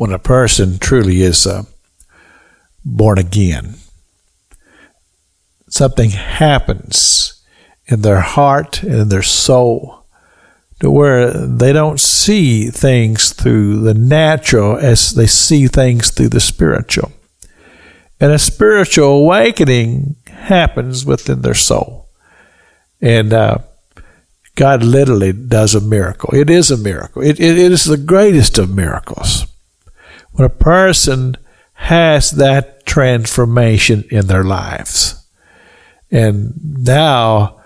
when a person truly is uh, born again. Something happens in their heart and in their soul to where they don't see things through the natural as they see things through the spiritual. And a spiritual awakening happens within their soul. And uh, God literally does a miracle. It is a miracle. It, it, it is the greatest of miracles. When a person has that transformation in their lives. And now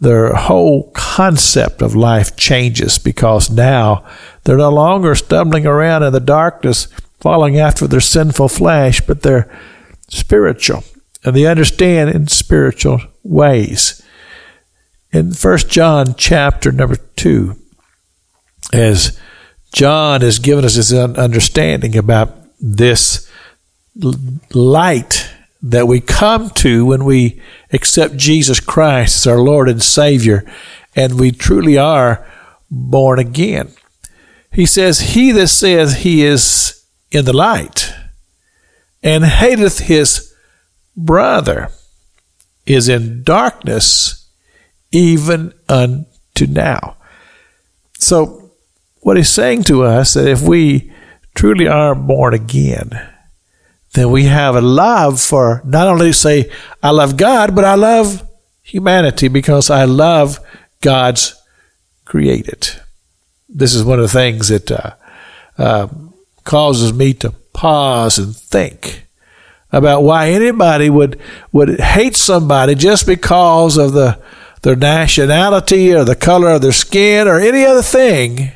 their whole concept of life changes because now they're no longer stumbling around in the darkness, following after their sinful flesh, but they're spiritual and they understand in spiritual ways. In First John chapter number two, as John has given us his understanding about this light that we come to when we accept Jesus Christ as our Lord and Savior, and we truly are born again. He says, He that says he is in the light and hateth his brother is in darkness even unto now. So, what he's saying to us that if we truly are born again, then we have a love for not only say, I love God, but I love humanity because I love God's created. This is one of the things that uh, uh, causes me to pause and think about why anybody would would hate somebody just because of the their nationality or the color of their skin or any other thing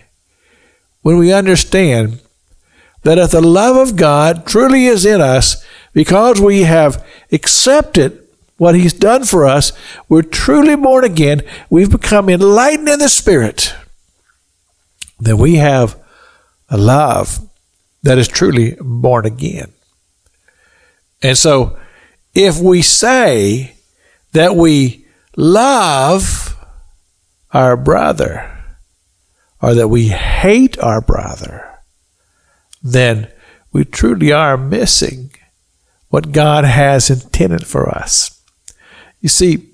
when we understand that if the love of God truly is in us because we have accepted what he's done for us we're truly born again we've become enlightened in the spirit that we have a love that is truly born again. And so, if we say that we love our brother or that we hate our brother, then we truly are missing what God has intended for us. You see,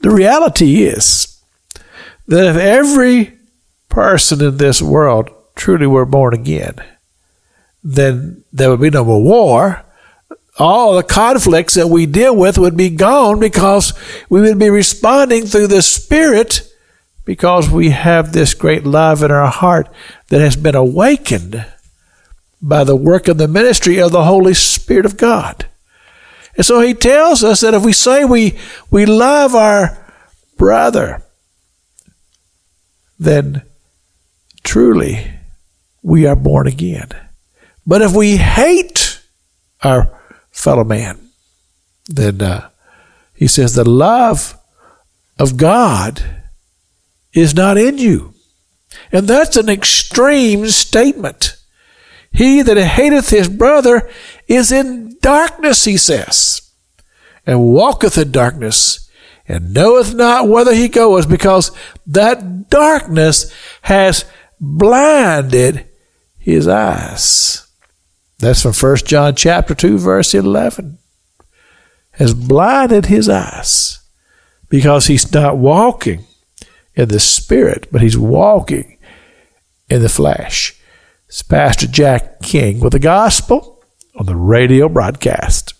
the reality is that if every person in this world truly were born again, then there would be no more war all the conflicts that we deal with would be gone because we would be responding through the Spirit because we have this great love in our heart that has been awakened by the work of the ministry of the Holy Spirit of God. And so he tells us that if we say we, we love our brother, then truly we are born again. But if we hate our fellow man, then uh, he says the love of God is not in you. And that's an extreme statement. He that hateth his brother is in darkness, he says, and walketh in darkness, and knoweth not whither he goeth, because that darkness has blinded his eyes. That's from 1 John chapter 2 verse 11. Has blinded his eyes because he's not walking in the spirit, but he's walking in the flesh. It's Pastor Jack King with the gospel on the radio broadcast.